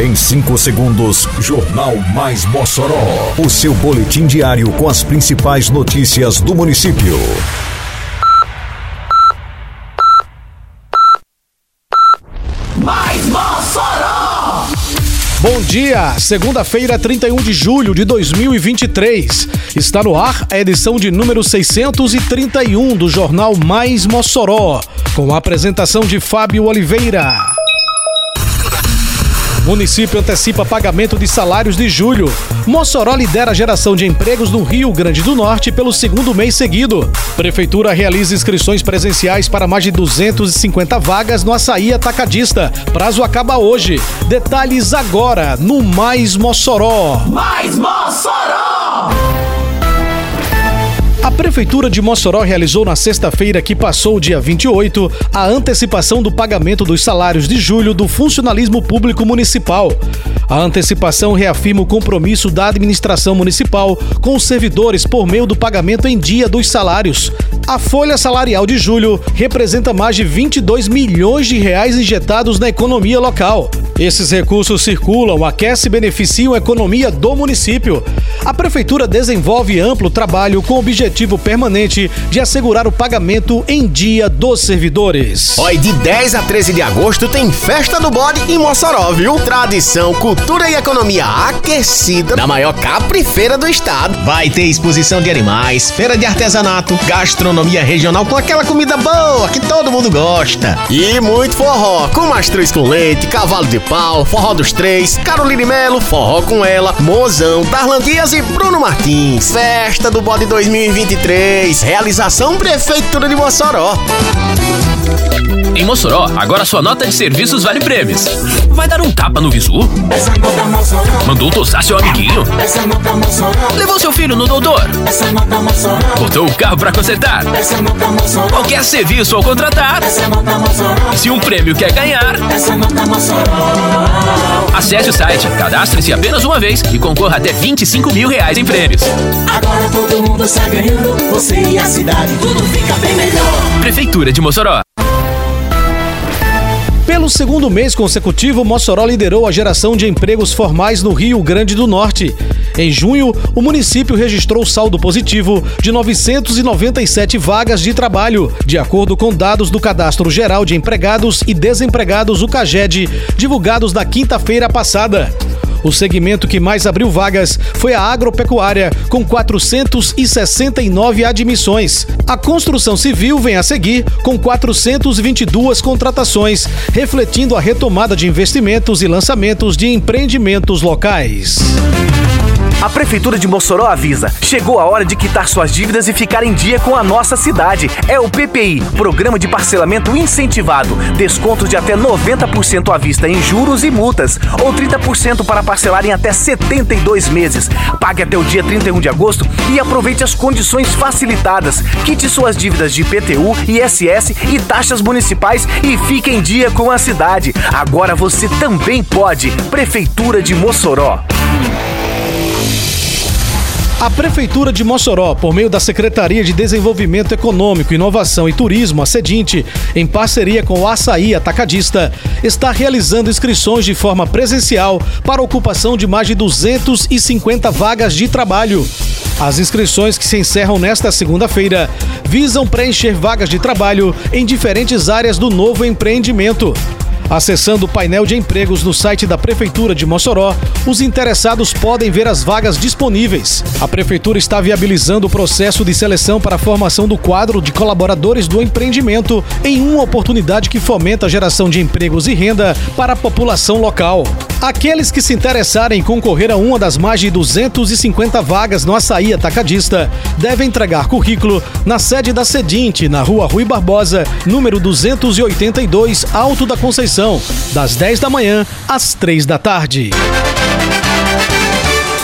Em 5 segundos, Jornal Mais Mossoró. O seu boletim diário com as principais notícias do município. Mais Mossoró! Bom dia, segunda-feira, 31 de julho de 2023. Está no ar a edição de número 631 do Jornal Mais Mossoró, com a apresentação de Fábio Oliveira. Município antecipa pagamento de salários de julho. Mossoró lidera a geração de empregos no Rio Grande do Norte pelo segundo mês seguido. Prefeitura realiza inscrições presenciais para mais de 250 vagas no Açaí Atacadista. Prazo acaba hoje. Detalhes agora no Mais Mossoró. Mais Mossoró! A Prefeitura de Mossoró realizou na sexta-feira que passou o dia 28 a antecipação do pagamento dos salários de julho do funcionalismo público municipal. A antecipação reafirma o compromisso da administração municipal com os servidores por meio do pagamento em dia dos salários. A folha salarial de julho representa mais de 22 milhões de reais injetados na economia local. Esses recursos circulam, aquecem e beneficiam a economia do município. A Prefeitura desenvolve amplo trabalho com o objetivo permanente de assegurar o pagamento em dia dos servidores. Oi, de 10 a 13 de agosto tem Festa do Bode em Mossoró, viu? Tradição, cultura e economia aquecida na maior caprifeira do estado. Vai ter exposição de animais, feira de artesanato, gastronomia regional com aquela comida boa que todo mundo gosta. E muito forró, com mastruz com leite, cavalo de pau, forró dos três, Caroline Melo, forró com ela, Mozão, Darlan Dias e Bruno Martins. Festa do Bode 2023. Realização Prefeitura de Mossoró. Em Mossoró, agora sua nota de serviços vale prêmios. Vai dar um tapa no visu? Essa Mandou tosar seu amiguinho? Mossoró, Levou seu filho no doutor? Mossoró, Botou o carro pra consertar? Mossoró, Qualquer serviço ao contratar? E se um prêmio quer ganhar? Acesse o site, cadastre-se apenas uma vez e concorra até 25 mil reais em prêmios. Agora todo mundo ganhando, você e a cidade, tudo fica bem melhor. Prefeitura de Mossoró. Pelo segundo mês consecutivo, Mossoró liderou a geração de empregos formais no Rio Grande do Norte. Em junho, o município registrou saldo positivo de 997 vagas de trabalho, de acordo com dados do Cadastro Geral de Empregados e Desempregados, o CAGED, divulgados na quinta-feira passada. O segmento que mais abriu vagas foi a agropecuária, com 469 admissões. A construção civil vem a seguir, com 422 contratações, refletindo a retomada de investimentos e lançamentos de empreendimentos locais. A Prefeitura de Mossoró avisa: chegou a hora de quitar suas dívidas e ficar em dia com a nossa cidade. É o PPI, Programa de Parcelamento Incentivado. Descontos de até 90% à vista em juros e multas, ou 30% para parcelar em até 72 meses. Pague até o dia 31 de agosto e aproveite as condições facilitadas. Quite suas dívidas de IPTU, ISS e taxas municipais e fique em dia com a cidade. Agora você também pode. Prefeitura de Mossoró. A Prefeitura de Mossoró, por meio da Secretaria de Desenvolvimento Econômico, Inovação e Turismo, a SEDINTE, em parceria com o Açaí Atacadista, está realizando inscrições de forma presencial para ocupação de mais de 250 vagas de trabalho. As inscrições que se encerram nesta segunda-feira visam preencher vagas de trabalho em diferentes áreas do novo empreendimento. Acessando o painel de empregos no site da Prefeitura de Mossoró, os interessados podem ver as vagas disponíveis. A Prefeitura está viabilizando o processo de seleção para a formação do quadro de colaboradores do empreendimento em uma oportunidade que fomenta a geração de empregos e renda para a população local. Aqueles que se interessarem em concorrer a uma das mais de 250 vagas no Açaí Atacadista devem entregar currículo na sede da Sedinte, na rua Rui Barbosa, número 282, Alto da Conceição, das 10 da manhã às 3 da tarde.